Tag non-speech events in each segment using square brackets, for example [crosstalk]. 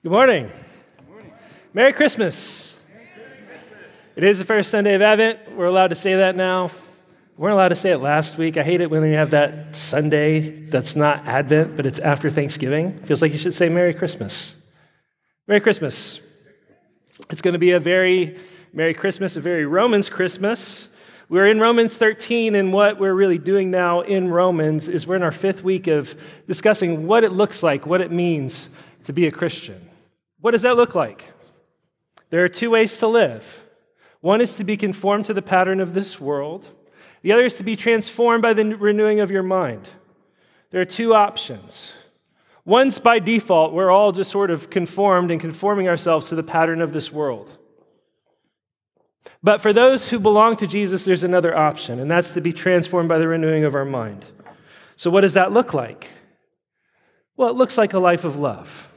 Good morning. Merry Christmas. It is the first Sunday of Advent. We're allowed to say that now. We weren't allowed to say it last week. I hate it when you have that Sunday that's not Advent, but it's after Thanksgiving. Feels like you should say Merry Christmas. Merry Christmas. It's going to be a very Merry Christmas, a very Romans Christmas. We're in Romans 13, and what we're really doing now in Romans is we're in our fifth week of discussing what it looks like, what it means to be a Christian. What does that look like? There are two ways to live. One is to be conformed to the pattern of this world, the other is to be transformed by the renewing of your mind. There are two options. One's by default, we're all just sort of conformed and conforming ourselves to the pattern of this world. But for those who belong to Jesus, there's another option, and that's to be transformed by the renewing of our mind. So, what does that look like? Well, it looks like a life of love.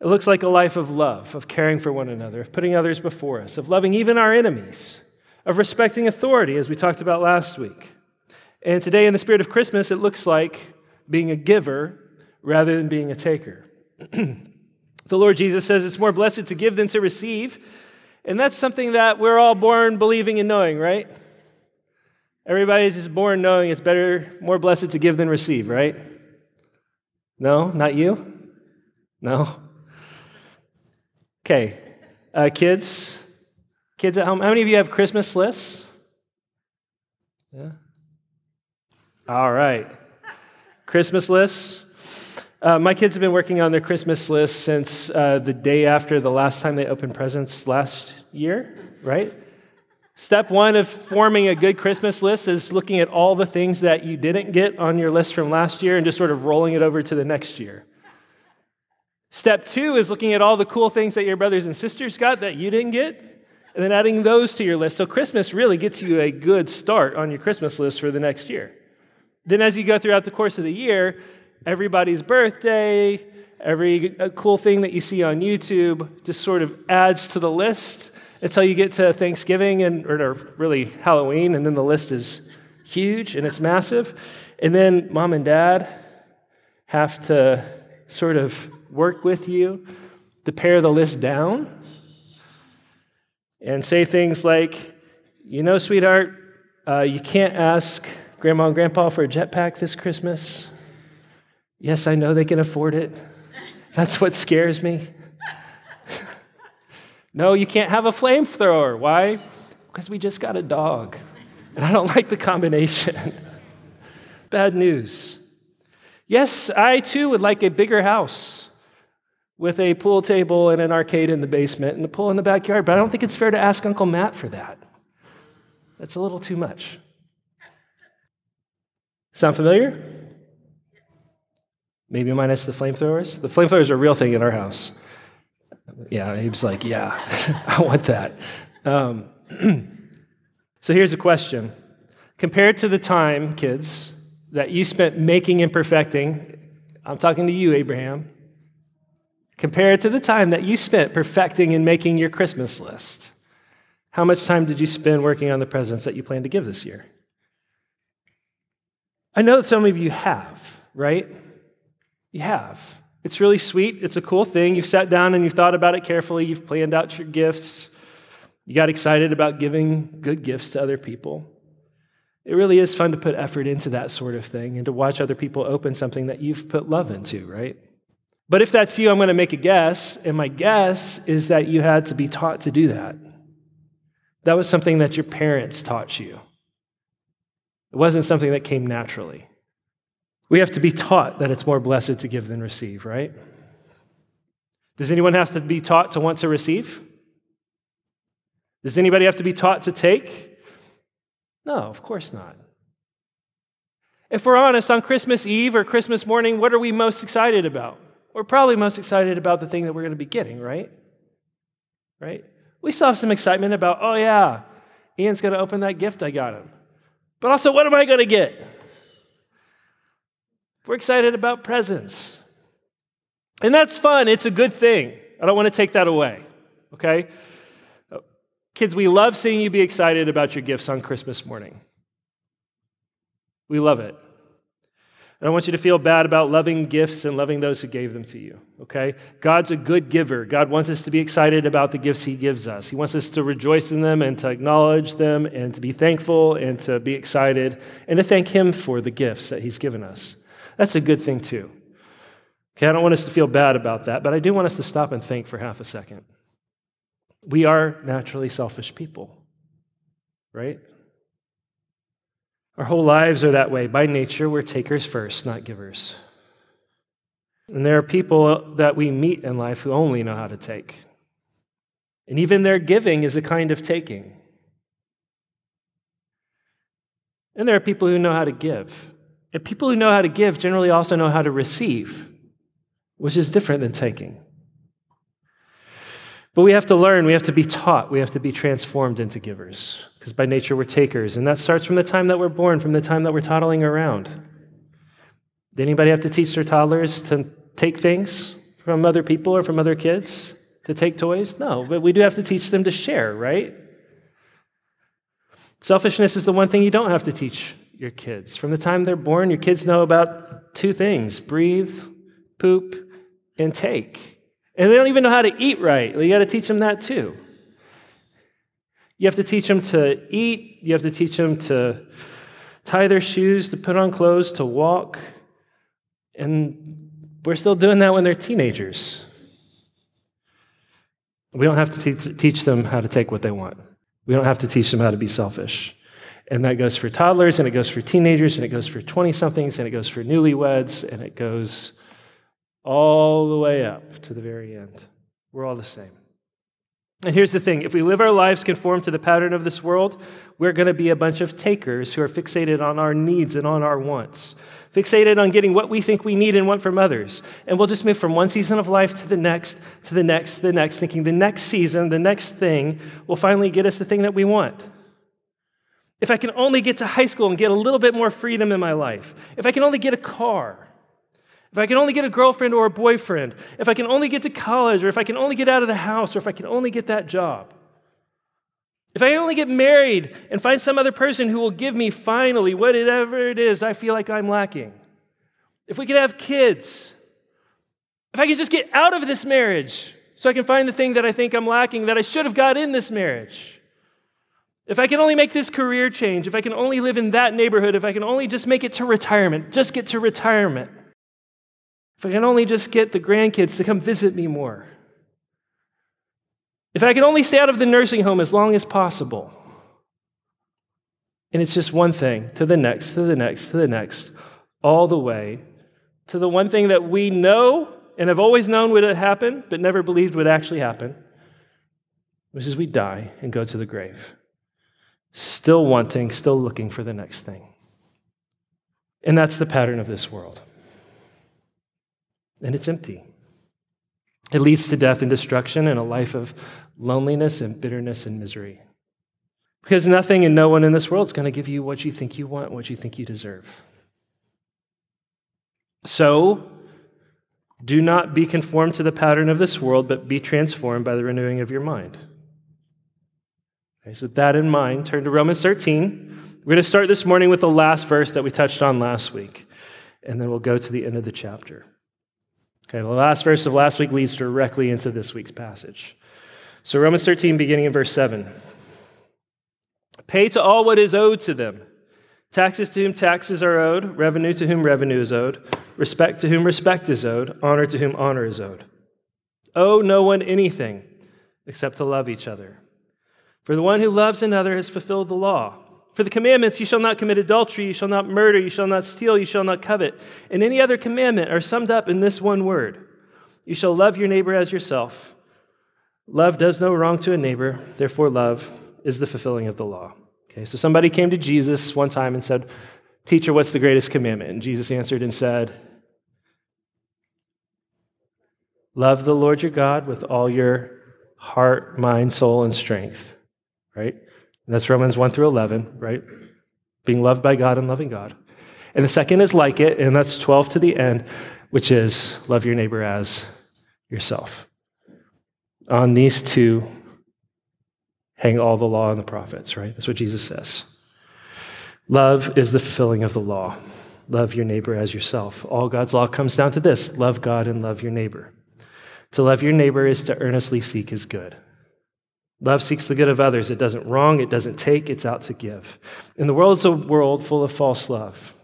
It looks like a life of love, of caring for one another, of putting others before us, of loving even our enemies, of respecting authority, as we talked about last week. And today, in the spirit of Christmas, it looks like being a giver rather than being a taker. [clears throat] the Lord Jesus says it's more blessed to give than to receive. And that's something that we're all born believing and knowing, right? Everybody's just born knowing it's better, more blessed to give than receive, right? No, not you? No? Okay, uh, kids, kids at home, how many of you have Christmas lists? Yeah. All right. Christmas lists. Uh, my kids have been working on their Christmas list since uh, the day after the last time they opened presents last year, right? Step one of forming a good Christmas list is looking at all the things that you didn't get on your list from last year and just sort of rolling it over to the next year. Step two is looking at all the cool things that your brothers and sisters got that you didn't get, and then adding those to your list. So Christmas really gets you a good start on your Christmas list for the next year. Then, as you go throughout the course of the year, everybody's birthday, every cool thing that you see on YouTube just sort of adds to the list until you get to Thanksgiving and or really Halloween, and then the list is huge and it's massive. And then mom and dad have to sort of work with you to pare the list down and say things like, you know, sweetheart, uh, you can't ask grandma and grandpa for a jetpack this Christmas. Yes, I know they can afford it. That's what scares me. [laughs] no, you can't have a flamethrower. Why? Because we just got a dog. And I don't [laughs] like the combination. [laughs] Bad news. Yes, I too would like a bigger house with a pool table and an arcade in the basement and a pool in the backyard, but I don't think it's fair to ask Uncle Matt for that. That's a little too much. Sound familiar? Maybe minus the flamethrowers. The flamethrowers are a real thing in our house. Yeah, Abe's like, yeah, [laughs] I want that. Um, [clears throat] so here's a question. Compared to the time, kids, that you spent making and perfecting, I'm talking to you, Abraham, compared to the time that you spent perfecting and making your Christmas list. How much time did you spend working on the presents that you plan to give this year? I know that some of you have, right? You have. It's really sweet. It's a cool thing. You've sat down and you've thought about it carefully. You've planned out your gifts. You got excited about giving good gifts to other people. It really is fun to put effort into that sort of thing and to watch other people open something that you've put love into, right? But if that's you, I'm going to make a guess. And my guess is that you had to be taught to do that. That was something that your parents taught you. It wasn't something that came naturally. We have to be taught that it's more blessed to give than receive, right? Does anyone have to be taught to want to receive? Does anybody have to be taught to take? No, of course not. If we're honest, on Christmas Eve or Christmas morning, what are we most excited about? We're probably most excited about the thing that we're going to be getting, right? Right? We still have some excitement about, oh, yeah, Ian's going to open that gift I got him. But also, what am I going to get? We're excited about presents. And that's fun. It's a good thing. I don't want to take that away, okay? Kids, we love seeing you be excited about your gifts on Christmas morning. We love it. I don't want you to feel bad about loving gifts and loving those who gave them to you, okay? God's a good giver. God wants us to be excited about the gifts He gives us. He wants us to rejoice in them and to acknowledge them and to be thankful and to be excited and to thank Him for the gifts that He's given us. That's a good thing, too. Okay, I don't want us to feel bad about that, but I do want us to stop and think for half a second. We are naturally selfish people, right? Our whole lives are that way. By nature, we're takers first, not givers. And there are people that we meet in life who only know how to take. And even their giving is a kind of taking. And there are people who know how to give. And people who know how to give generally also know how to receive, which is different than taking. But we have to learn, we have to be taught, we have to be transformed into givers because by nature we're takers. And that starts from the time that we're born, from the time that we're toddling around. Did anybody have to teach their toddlers to take things from other people or from other kids? To take toys? No, but we do have to teach them to share, right? Selfishness is the one thing you don't have to teach your kids. From the time they're born, your kids know about two things breathe, poop, and take. And they don't even know how to eat right. You got to teach them that too. You have to teach them to eat, you have to teach them to tie their shoes, to put on clothes, to walk. And we're still doing that when they're teenagers. We don't have to teach them how to take what they want. We don't have to teach them how to be selfish. And that goes for toddlers, and it goes for teenagers, and it goes for 20 somethings, and it goes for newlyweds, and it goes all the way up to the very end. We're all the same. And here's the thing if we live our lives conform to the pattern of this world, we're going to be a bunch of takers who are fixated on our needs and on our wants, fixated on getting what we think we need and want from others. And we'll just move from one season of life to the next, to the next, to the next, thinking the next season, the next thing will finally get us the thing that we want. If I can only get to high school and get a little bit more freedom in my life, if I can only get a car, if I can only get a girlfriend or a boyfriend, if I can only get to college, or if I can only get out of the house, or if I can only get that job. If I only get married and find some other person who will give me finally whatever it is I feel like I'm lacking. If we could have kids. If I could just get out of this marriage so I can find the thing that I think I'm lacking that I should have got in this marriage. If I can only make this career change, if I can only live in that neighborhood, if I can only just make it to retirement, just get to retirement. If I can only just get the grandkids to come visit me more. If I can only stay out of the nursing home as long as possible. And it's just one thing to the next, to the next, to the next, all the way to the one thing that we know and have always known would happen, but never believed would actually happen, which is we die and go to the grave. Still wanting, still looking for the next thing. And that's the pattern of this world and it's empty. It leads to death and destruction and a life of loneliness and bitterness and misery. Because nothing and no one in this world is going to give you what you think you want, what you think you deserve. So, do not be conformed to the pattern of this world, but be transformed by the renewing of your mind. Okay, so, with that in mind, turn to Romans 13. We're going to start this morning with the last verse that we touched on last week, and then we'll go to the end of the chapter. Okay, the last verse of last week leads directly into this week's passage. So, Romans 13, beginning in verse 7. Pay to all what is owed to them taxes to whom taxes are owed, revenue to whom revenue is owed, respect to whom respect is owed, honor to whom honor is owed. Owe no one anything except to love each other. For the one who loves another has fulfilled the law. For the commandments, you shall not commit adultery, you shall not murder, you shall not steal, you shall not covet, and any other commandment are summed up in this one word You shall love your neighbor as yourself. Love does no wrong to a neighbor, therefore, love is the fulfilling of the law. Okay, so somebody came to Jesus one time and said, Teacher, what's the greatest commandment? And Jesus answered and said, Love the Lord your God with all your heart, mind, soul, and strength. Right? And that's Romans 1 through 11, right? Being loved by God and loving God. And the second is like it, and that's 12 to the end, which is love your neighbor as yourself. On these two hang all the law and the prophets, right? That's what Jesus says. Love is the fulfilling of the law. love your neighbor as yourself. All God's law comes down to this love God and love your neighbor. To love your neighbor is to earnestly seek his good. Love seeks the good of others. It doesn't wrong, it doesn't take, it's out to give. And the world is a world full of false love,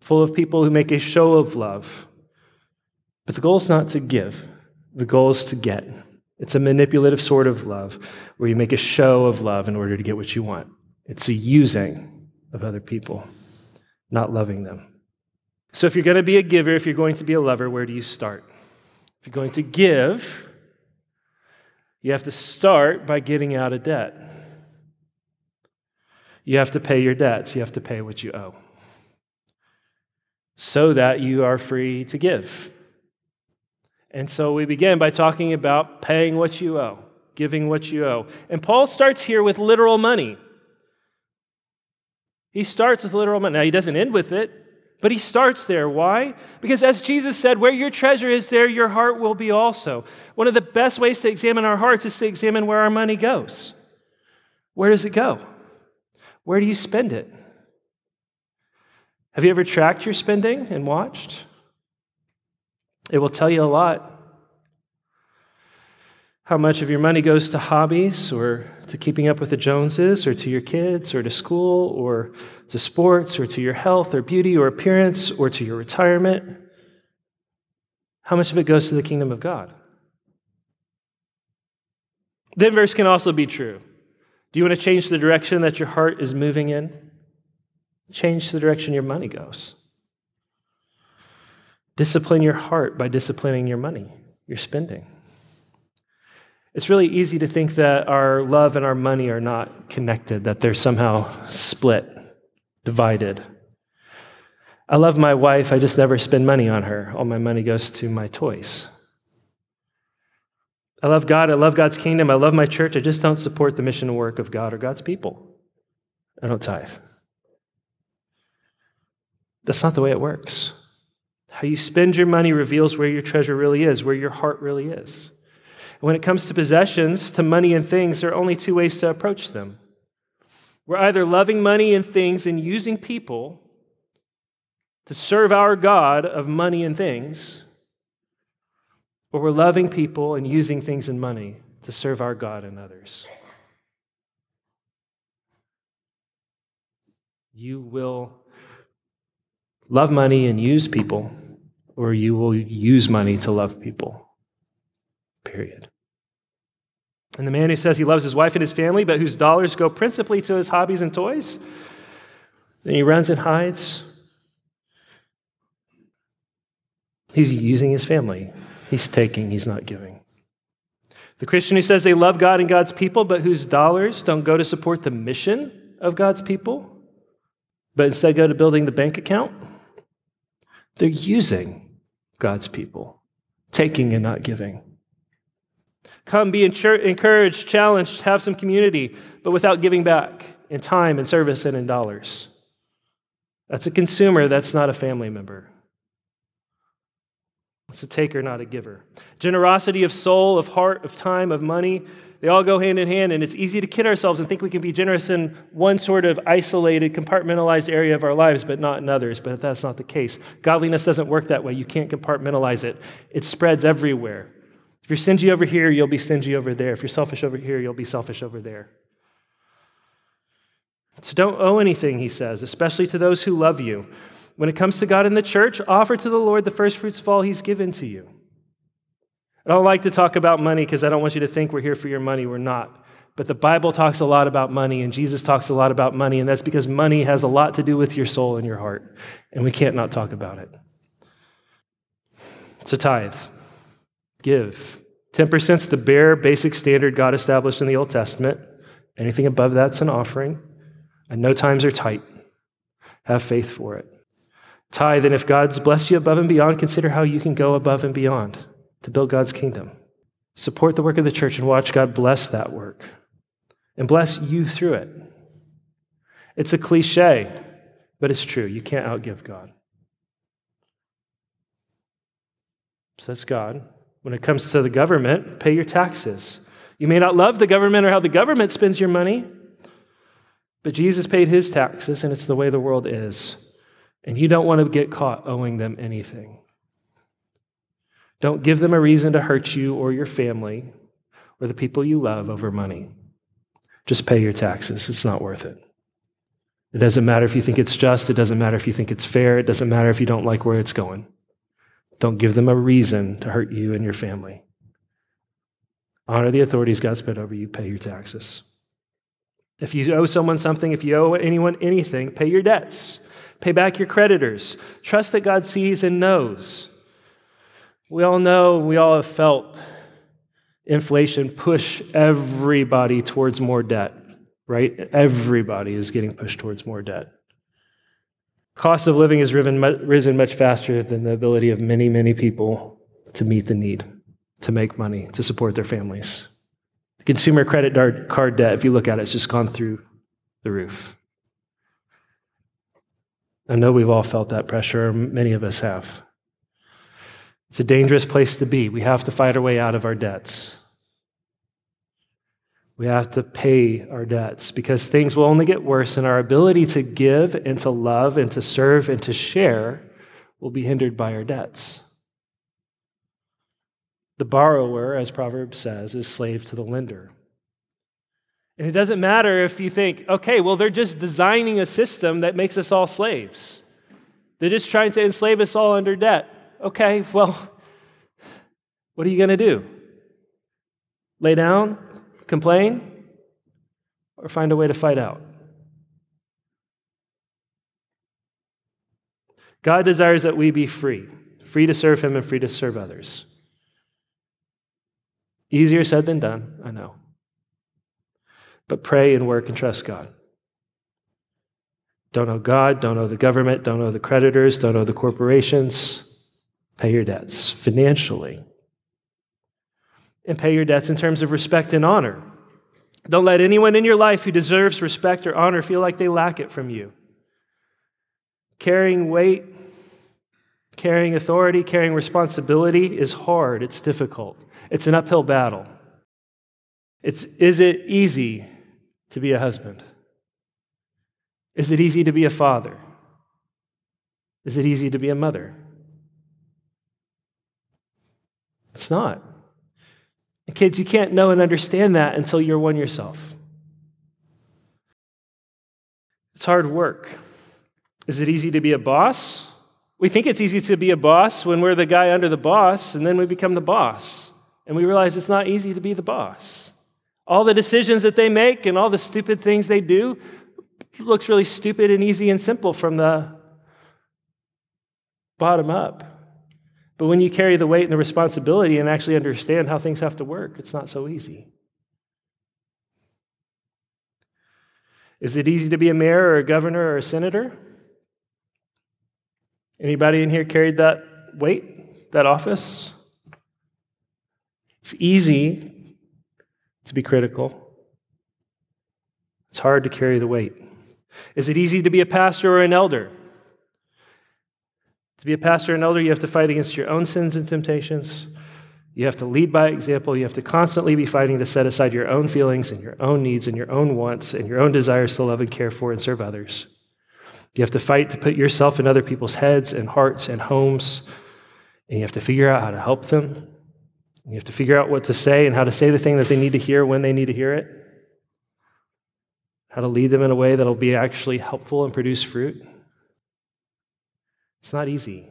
full of people who make a show of love. But the goal is not to give, the goal is to get. It's a manipulative sort of love where you make a show of love in order to get what you want. It's a using of other people, not loving them. So, if you're going to be a giver, if you're going to be a lover, where do you start? If you're going to give, you have to start by getting out of debt. You have to pay your debts. You have to pay what you owe so that you are free to give. And so we begin by talking about paying what you owe, giving what you owe. And Paul starts here with literal money. He starts with literal money. Now, he doesn't end with it, but he starts there. Why? Because as Jesus said, where your treasure is, there your heart will be also. One of the best ways to examine our hearts is to examine where our money goes. Where does it go? Where do you spend it? Have you ever tracked your spending and watched? It will tell you a lot. How much of your money goes to hobbies or to keeping up with the Joneses or to your kids or to school or to sports or to your health or beauty or appearance or to your retirement? How much of it goes to the kingdom of God? The inverse can also be true. Do you want to change the direction that your heart is moving in? Change the direction your money goes. Discipline your heart by disciplining your money, your spending. It's really easy to think that our love and our money are not connected, that they're somehow split, divided. I love my wife, I just never spend money on her. All my money goes to my toys. I love God, I love God's kingdom, I love my church, I just don't support the mission and work of God or God's people. I don't tithe. That's not the way it works. How you spend your money reveals where your treasure really is, where your heart really is. When it comes to possessions, to money and things, there are only two ways to approach them. We're either loving money and things and using people to serve our God of money and things, or we're loving people and using things and money to serve our God and others. You will love money and use people or you will use money to love people. Period. And the man who says he loves his wife and his family, but whose dollars go principally to his hobbies and toys, then he runs and hides. He's using his family. He's taking, he's not giving. The Christian who says they love God and God's people, but whose dollars don't go to support the mission of God's people, but instead go to building the bank account, they're using God's people, taking and not giving. Come be encouraged, challenged, have some community, but without giving back in time and service and in dollars. That's a consumer, that's not a family member. It's a taker, not a giver. Generosity of soul, of heart, of time, of money they all go hand in hand, and it's easy to kid ourselves and think we can be generous in one sort of isolated, compartmentalized area of our lives, but not in others. But that's not the case. Godliness doesn't work that way. You can't compartmentalize it, it spreads everywhere. If you're stingy over here, you'll be stingy over there. If you're selfish over here, you'll be selfish over there. So don't owe anything, he says, especially to those who love you. When it comes to God in the church, offer to the Lord the first fruits of all he's given to you. I don't like to talk about money because I don't want you to think we're here for your money. We're not. But the Bible talks a lot about money, and Jesus talks a lot about money, and that's because money has a lot to do with your soul and your heart, and we can't not talk about it. It's a tithe. Give. 10% is the bare, basic standard God established in the Old Testament. Anything above that's an offering. And no times are tight. Have faith for it. Tithe, and if God's blessed you above and beyond, consider how you can go above and beyond to build God's kingdom. Support the work of the church and watch God bless that work and bless you through it. It's a cliche, but it's true. You can't outgive God. So that's God. When it comes to the government, pay your taxes. You may not love the government or how the government spends your money, but Jesus paid his taxes, and it's the way the world is. And you don't want to get caught owing them anything. Don't give them a reason to hurt you or your family or the people you love over money. Just pay your taxes. It's not worth it. It doesn't matter if you think it's just. It doesn't matter if you think it's fair. It doesn't matter if you don't like where it's going. Don't give them a reason to hurt you and your family. Honor the authorities God's put over you. Pay your taxes. If you owe someone something, if you owe anyone anything, pay your debts. Pay back your creditors. Trust that God sees and knows. We all know, we all have felt inflation push everybody towards more debt, right? Everybody is getting pushed towards more debt. Cost of living has risen much faster than the ability of many, many people to meet the need, to make money, to support their families. The consumer credit card debt, if you look at it, it's just gone through the roof. I know we've all felt that pressure, many of us have. It's a dangerous place to be. We have to fight our way out of our debts. We have to pay our debts because things will only get worse, and our ability to give and to love and to serve and to share will be hindered by our debts. The borrower, as Proverbs says, is slave to the lender. And it doesn't matter if you think, okay, well, they're just designing a system that makes us all slaves. They're just trying to enslave us all under debt. Okay, well, [laughs] what are you going to do? Lay down, complain, or find a way to fight out? God desires that we be free, free to serve Him and free to serve others. Easier said than done, I know. But pray and work and trust God. Don't owe God, don't owe the government, don't owe the creditors, don't owe the corporations. Pay your debts financially. And pay your debts in terms of respect and honor. Don't let anyone in your life who deserves respect or honor feel like they lack it from you. Carrying weight, carrying authority, carrying responsibility is hard, it's difficult, it's an uphill battle. It's, is it easy to be a husband? Is it easy to be a father? Is it easy to be a mother? It's not. And kids, you can't know and understand that until you're one yourself. It's hard work. Is it easy to be a boss? We think it's easy to be a boss when we're the guy under the boss, and then we become the boss. And we realize it's not easy to be the boss. All the decisions that they make and all the stupid things they do looks really stupid and easy and simple from the bottom up. But when you carry the weight and the responsibility and actually understand how things have to work, it's not so easy. Is it easy to be a mayor or a governor or a senator? Anybody in here carried that weight, that office? It's easy to be critical. It's hard to carry the weight. Is it easy to be a pastor or an elder? To be a pastor and elder, you have to fight against your own sins and temptations. You have to lead by example. You have to constantly be fighting to set aside your own feelings and your own needs and your own wants and your own desires to love and care for and serve others. You have to fight to put yourself in other people's heads and hearts and homes. And you have to figure out how to help them. You have to figure out what to say and how to say the thing that they need to hear when they need to hear it how to lead them in a way that'll be actually helpful and produce fruit. It's not easy.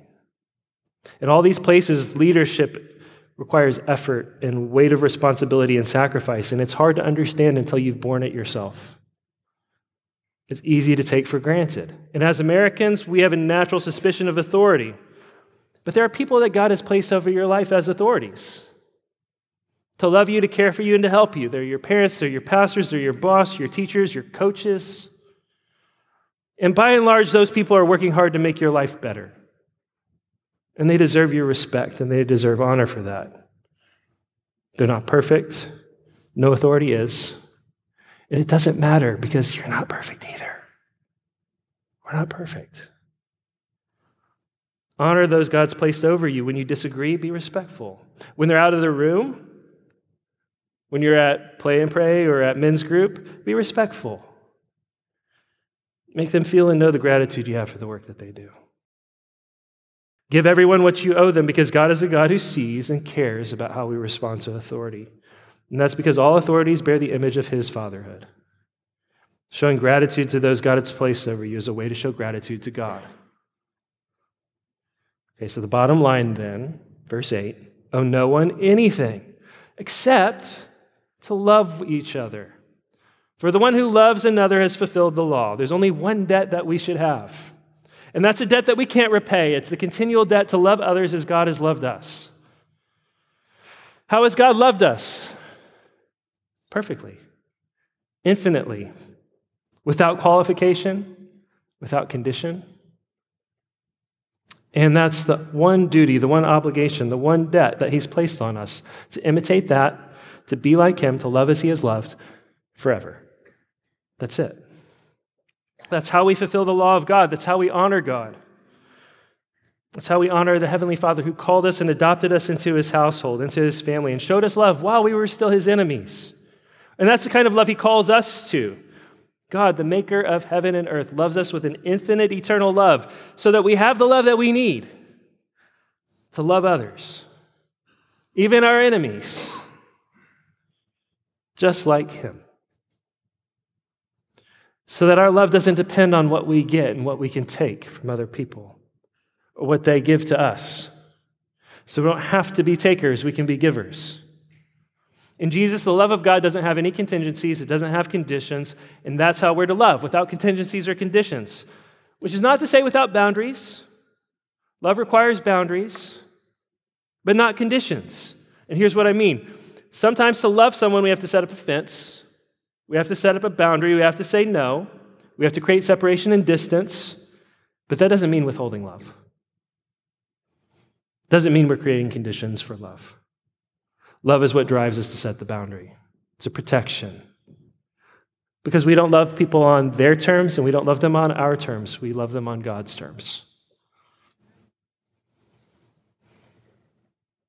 In all these places, leadership requires effort and weight of responsibility and sacrifice, and it's hard to understand until you've borne it yourself. It's easy to take for granted. And as Americans, we have a natural suspicion of authority. But there are people that God has placed over your life as authorities to love you, to care for you, and to help you. They're your parents, they're your pastors, they're your boss, your teachers, your coaches. And by and large, those people are working hard to make your life better. And they deserve your respect and they deserve honor for that. They're not perfect, no authority is. And it doesn't matter because you're not perfect either. We're not perfect. Honor those God's placed over you. When you disagree, be respectful. When they're out of the room, when you're at play and pray or at men's group, be respectful. Make them feel and know the gratitude you have for the work that they do. Give everyone what you owe them because God is a God who sees and cares about how we respond to authority. And that's because all authorities bear the image of his fatherhood. Showing gratitude to those God has placed over you is a way to show gratitude to God. Okay, so the bottom line then, verse 8 owe no one anything except to love each other. For the one who loves another has fulfilled the law. There's only one debt that we should have, and that's a debt that we can't repay. It's the continual debt to love others as God has loved us. How has God loved us? Perfectly, infinitely, without qualification, without condition. And that's the one duty, the one obligation, the one debt that He's placed on us to imitate that, to be like Him, to love as He has loved forever. That's it. That's how we fulfill the law of God. That's how we honor God. That's how we honor the Heavenly Father who called us and adopted us into His household, into His family, and showed us love while we were still His enemies. And that's the kind of love He calls us to. God, the maker of heaven and earth, loves us with an infinite, eternal love so that we have the love that we need to love others, even our enemies, just like Him. So that our love doesn't depend on what we get and what we can take from other people or what they give to us. So we don't have to be takers, we can be givers. In Jesus, the love of God doesn't have any contingencies, it doesn't have conditions, and that's how we're to love, without contingencies or conditions. Which is not to say without boundaries. Love requires boundaries, but not conditions. And here's what I mean sometimes to love someone, we have to set up a fence, we have to set up a boundary, we have to say no, we have to create separation and distance, but that doesn't mean withholding love. Doesn't mean we're creating conditions for love. Love is what drives us to set the boundary, it's a protection. Because we don't love people on their terms and we don't love them on our terms, we love them on God's terms.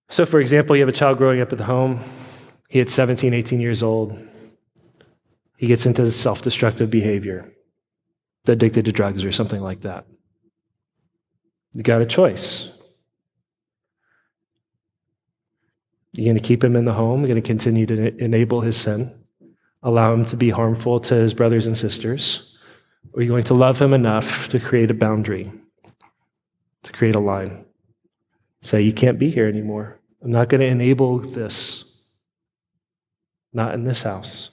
So, for example, you have a child growing up at the home. He hits 17, 18 years old. He gets into self destructive behavior, addicted to drugs or something like that. You got a choice. You're going to keep him in the home, you're going to continue to enable his sin, allow him to be harmful to his brothers and sisters, or you going to love him enough to create a boundary, to create a line? Say, you can't be here anymore. I'm not going to enable this. Not in this house.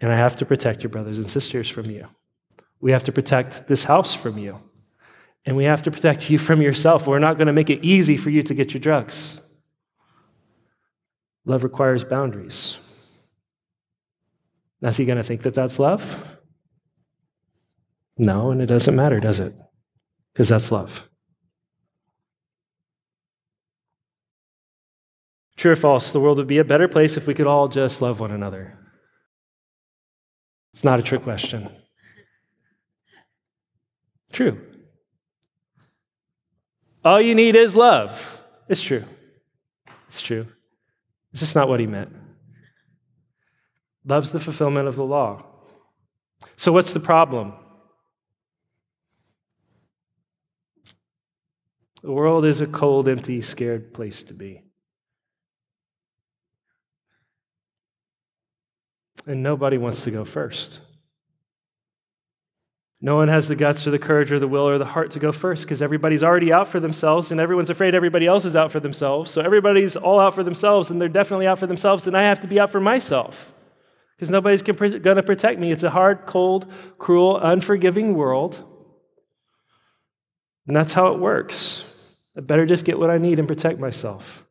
And I have to protect your brothers and sisters from you. We have to protect this house from you. And we have to protect you from yourself. We're not going to make it easy for you to get your drugs. Love requires boundaries. Now, is he going to think that that's love? No, and it doesn't matter, does it? Because that's love. True or false, the world would be a better place if we could all just love one another. It's not a trick question. True. All you need is love. It's true. It's true. It's just not what he meant. Love's the fulfillment of the law. So, what's the problem? The world is a cold, empty, scared place to be. And nobody wants to go first. No one has the guts or the courage or the will or the heart to go first because everybody's already out for themselves and everyone's afraid everybody else is out for themselves. So everybody's all out for themselves and they're definitely out for themselves and I have to be out for myself because nobody's going to protect me. It's a hard, cold, cruel, unforgiving world. And that's how it works. I better just get what I need and protect myself.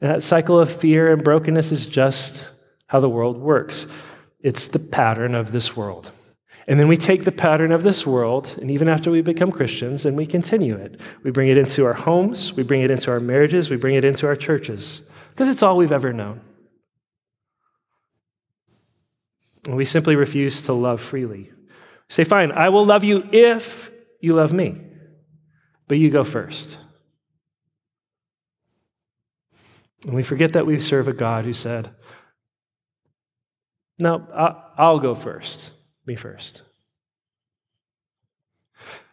And that cycle of fear and brokenness is just how the world works. It's the pattern of this world. And then we take the pattern of this world, and even after we become Christians, and we continue it. We bring it into our homes, we bring it into our marriages, we bring it into our churches, because it's all we've ever known. And we simply refuse to love freely. say, fine, I will love you if you love me, but you go first. And we forget that we serve a God who said, No, I'll go first. Me first.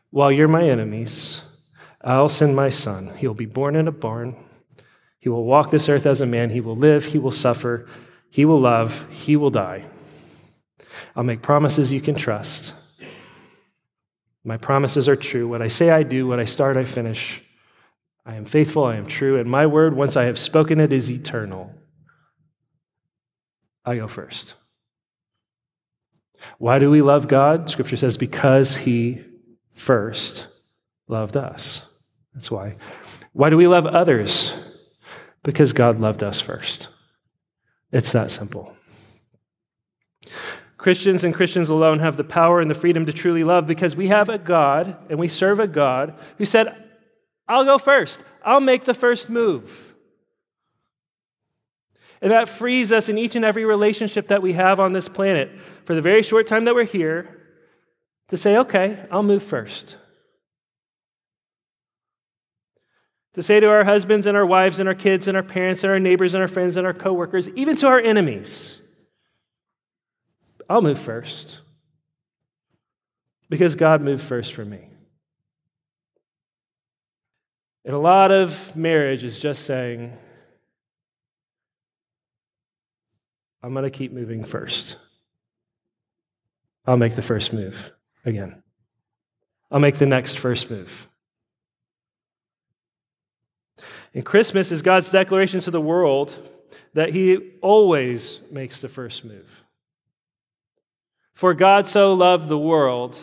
while you're my enemies, I'll send my son. He'll be born in a barn. He will walk this earth as a man. He will live. He will suffer. He will love. He will die. I'll make promises you can trust. My promises are true. What I say, I do. What I start, I finish. I am faithful. I am true. And my word, once I have spoken it, is eternal. I go first. Why do we love God? Scripture says, because he first loved us. That's why. Why do we love others? Because God loved us first. It's that simple. Christians and Christians alone have the power and the freedom to truly love because we have a God and we serve a God who said, I'll go first. I'll make the first move. And that frees us in each and every relationship that we have on this planet for the very short time that we're here to say, okay, I'll move first. To say to our husbands and our wives and our kids and our parents and our neighbors and our friends and our coworkers, even to our enemies, I'll move first. Because God moved first for me. And a lot of marriage is just saying, I'm going to keep moving first. I'll make the first move again. I'll make the next first move. And Christmas is God's declaration to the world that He always makes the first move. For God so loved the world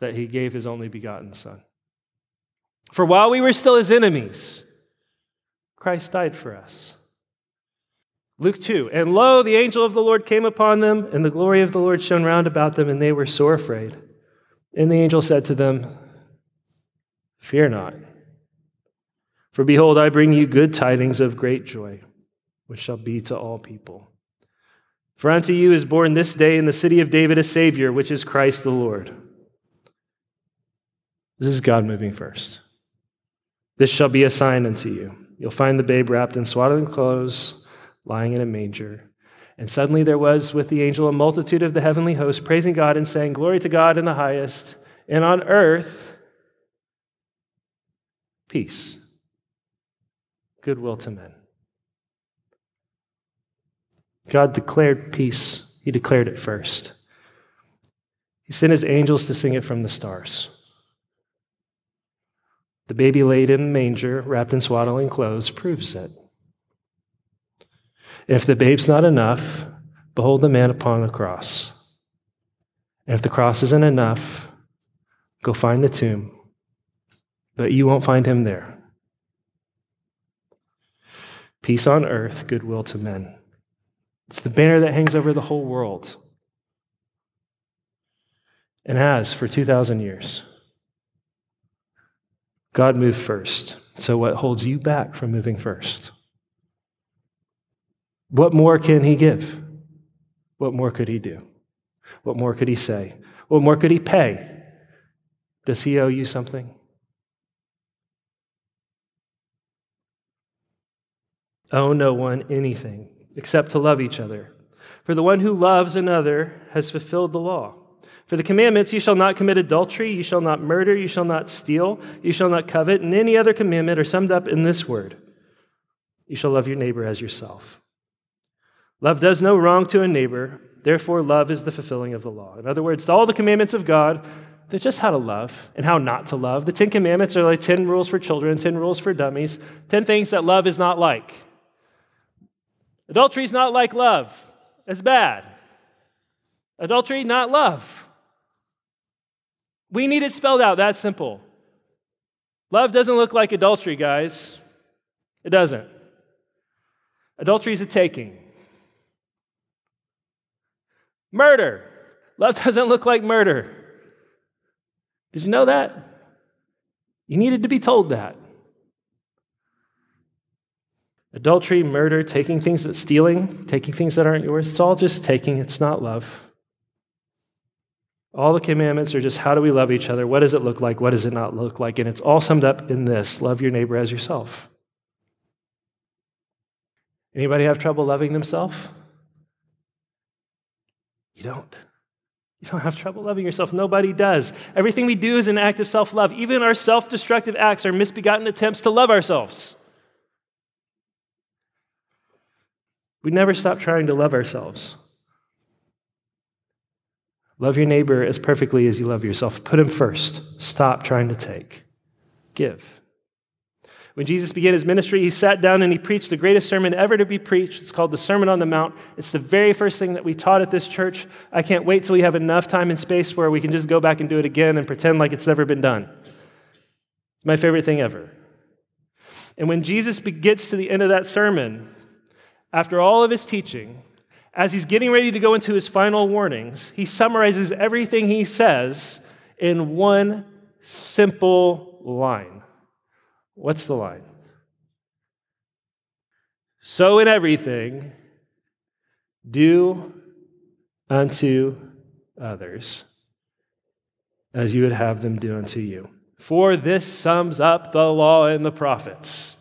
that He gave His only begotten Son. For while we were still His enemies, Christ died for us. Luke 2 And lo, the angel of the Lord came upon them, and the glory of the Lord shone round about them, and they were sore afraid. And the angel said to them, Fear not. For behold, I bring you good tidings of great joy, which shall be to all people. For unto you is born this day in the city of David a Savior, which is Christ the Lord. This is God moving first. This shall be a sign unto you. You'll find the babe wrapped in swaddling clothes, lying in a manger. And suddenly there was with the angel a multitude of the heavenly host, praising God and saying, Glory to God in the highest, and on earth, peace goodwill to men. God declared peace, He declared it first. He sent His angels to sing it from the stars. The baby laid in a manger, wrapped in swaddling clothes, proves it. If the babe's not enough, behold the man upon the cross. And if the cross isn't enough, go find the tomb. But you won't find him there peace on earth, goodwill to men. It's the banner that hangs over the whole world and has for 2,000 years. God moved first. So, what holds you back from moving first? What more can He give? What more could He do? What more could He say? What more could He pay? Does He owe you something? owe no one anything except to love each other. For the one who loves another has fulfilled the law. For the commandments, you shall not commit adultery, you shall not murder, you shall not steal, you shall not covet, and any other commandment are summed up in this word You shall love your neighbor as yourself. Love does no wrong to a neighbor, therefore, love is the fulfilling of the law. In other words, all the commandments of God, they're just how to love and how not to love. The Ten Commandments are like 10 rules for children, 10 rules for dummies, 10 things that love is not like. Adultery is not like love, it's bad. Adultery, not love. We need it spelled out that simple. Love doesn't look like adultery, guys. It doesn't. Adultery is a taking. Murder. Love doesn't look like murder. Did you know that? You needed to be told that. Adultery, murder, taking things that stealing, taking things that aren't yours, it's all just taking, it's not love. All the commandments are just how do we love each other? What does it look like? What does it not look like? And it's all summed up in this love your neighbor as yourself. Anybody have trouble loving themselves? You don't. You don't have trouble loving yourself. Nobody does. Everything we do is an act of self love. Even our self destructive acts are misbegotten attempts to love ourselves. We never stop trying to love ourselves. Love your neighbor as perfectly as you love yourself. Put him first. Stop trying to take. Give. When Jesus began his ministry, he sat down and he preached the greatest sermon ever to be preached. It's called the Sermon on the Mount. It's the very first thing that we taught at this church. I can't wait till we have enough time and space where we can just go back and do it again and pretend like it's never been done. It's my favorite thing ever. And when Jesus gets to the end of that sermon, after all of his teaching, as he's getting ready to go into his final warnings, he summarizes everything he says in one simple line. What's the line? So, in everything, do unto others as you would have them do unto you. For this sums up the law and the prophets.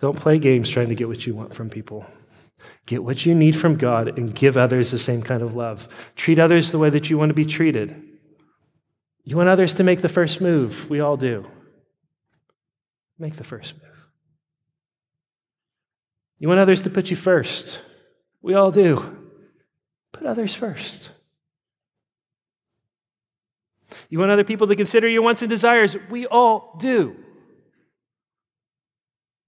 Don't play games trying to get what you want from people. Get what you need from God and give others the same kind of love. Treat others the way that you want to be treated. You want others to make the first move. We all do. Make the first move. You want others to put you first. We all do. Put others first. You want other people to consider your wants and desires. We all do.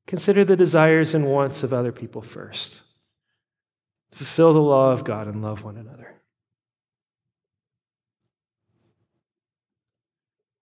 Consider the desires and wants of other people first. Fulfill the law of God and love one another.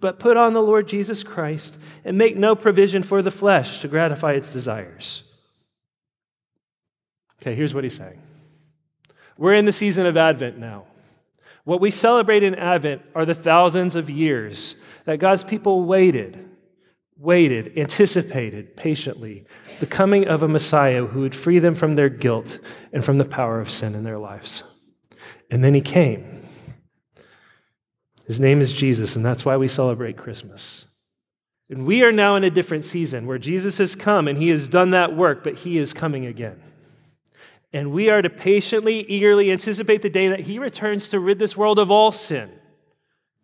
but put on the Lord Jesus Christ and make no provision for the flesh to gratify its desires. Okay, here's what he's saying. We're in the season of Advent now. What we celebrate in Advent are the thousands of years that God's people waited, waited, anticipated patiently the coming of a Messiah who would free them from their guilt and from the power of sin in their lives. And then he came. His name is Jesus, and that's why we celebrate Christmas. And we are now in a different season where Jesus has come and he has done that work, but he is coming again. And we are to patiently, eagerly anticipate the day that he returns to rid this world of all sin.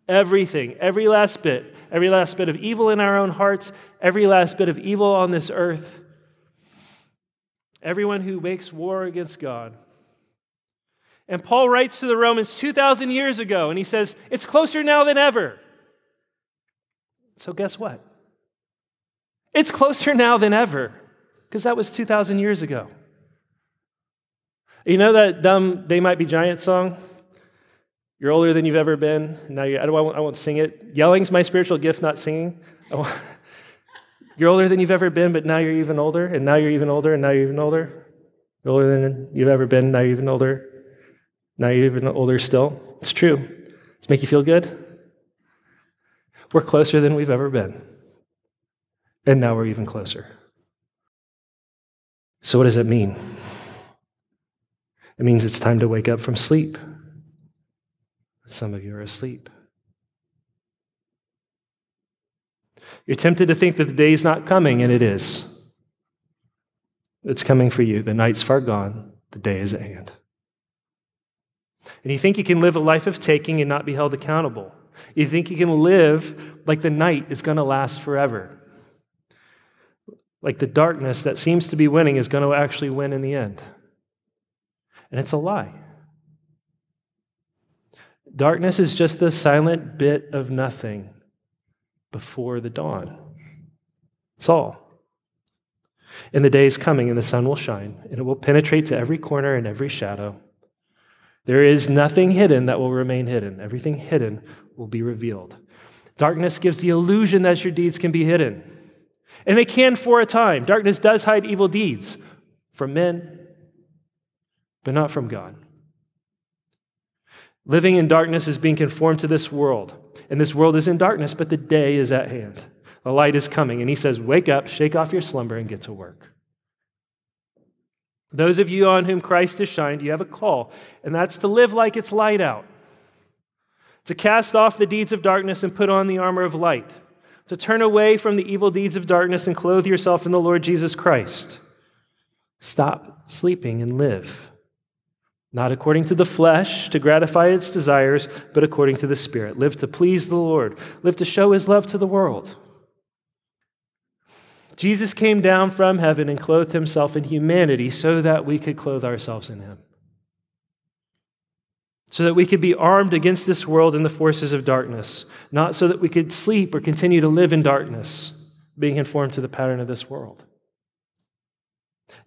Everything, every last bit, every last bit of evil in our own hearts, every last bit of evil on this earth. Everyone who makes war against God and Paul writes to the Romans 2,000 years ago, and he says, It's closer now than ever. So, guess what? It's closer now than ever, because that was 2,000 years ago. You know that dumb They Might Be Giants song? You're older than you've ever been. And now I, don't, I won't sing it. Yelling's my spiritual gift, not singing. [laughs] you're older than you've ever been, but now you're even older, and now you're even older, and now you're even older. You're older than you've ever been, now you're even older. Now you're even older still. It's true. Does it make you feel good? We're closer than we've ever been. And now we're even closer. So, what does it mean? It means it's time to wake up from sleep. Some of you are asleep. You're tempted to think that the day's not coming, and it is. It's coming for you. The night's far gone, the day is at hand. And you think you can live a life of taking and not be held accountable. You think you can live like the night is going to last forever. Like the darkness that seems to be winning is going to actually win in the end. And it's a lie. Darkness is just the silent bit of nothing before the dawn. It's all. And the day is coming, and the sun will shine, and it will penetrate to every corner and every shadow. There is nothing hidden that will remain hidden. Everything hidden will be revealed. Darkness gives the illusion that your deeds can be hidden. And they can for a time. Darkness does hide evil deeds from men, but not from God. Living in darkness is being conformed to this world. And this world is in darkness, but the day is at hand. The light is coming. And he says, Wake up, shake off your slumber, and get to work. Those of you on whom Christ has shined, you have a call, and that's to live like it's light out, to cast off the deeds of darkness and put on the armor of light, to turn away from the evil deeds of darkness and clothe yourself in the Lord Jesus Christ. Stop sleeping and live, not according to the flesh to gratify its desires, but according to the Spirit. Live to please the Lord, live to show his love to the world. Jesus came down from heaven and clothed himself in humanity so that we could clothe ourselves in him. So that we could be armed against this world and the forces of darkness, not so that we could sleep or continue to live in darkness, being conformed to the pattern of this world.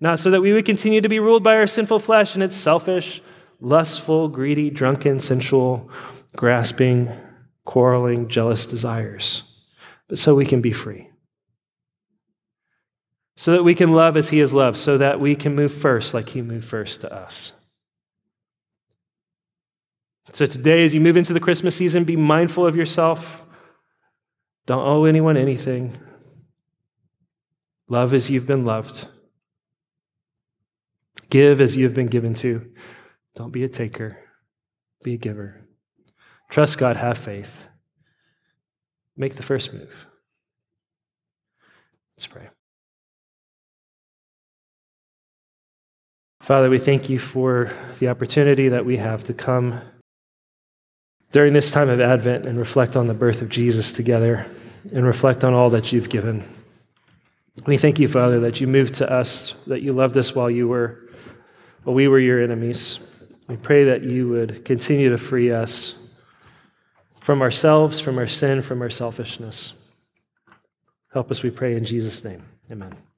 Not so that we would continue to be ruled by our sinful flesh and its selfish, lustful, greedy, drunken, sensual, grasping, quarreling, jealous desires, but so we can be free so that we can love as He has loved, so that we can move first like He moved first to us. So today, as you move into the Christmas season, be mindful of yourself. Don't owe anyone anything. Love as you've been loved. Give as you've been given to. Don't be a taker, be a giver. Trust God, have faith. Make the first move. Let's pray. Father, we thank you for the opportunity that we have to come during this time of Advent and reflect on the birth of Jesus together and reflect on all that you've given. We thank you, Father, that you moved to us, that you loved us while you were while we were your enemies. We pray that you would continue to free us from ourselves, from our sin, from our selfishness. Help us, we pray, in Jesus' name. Amen.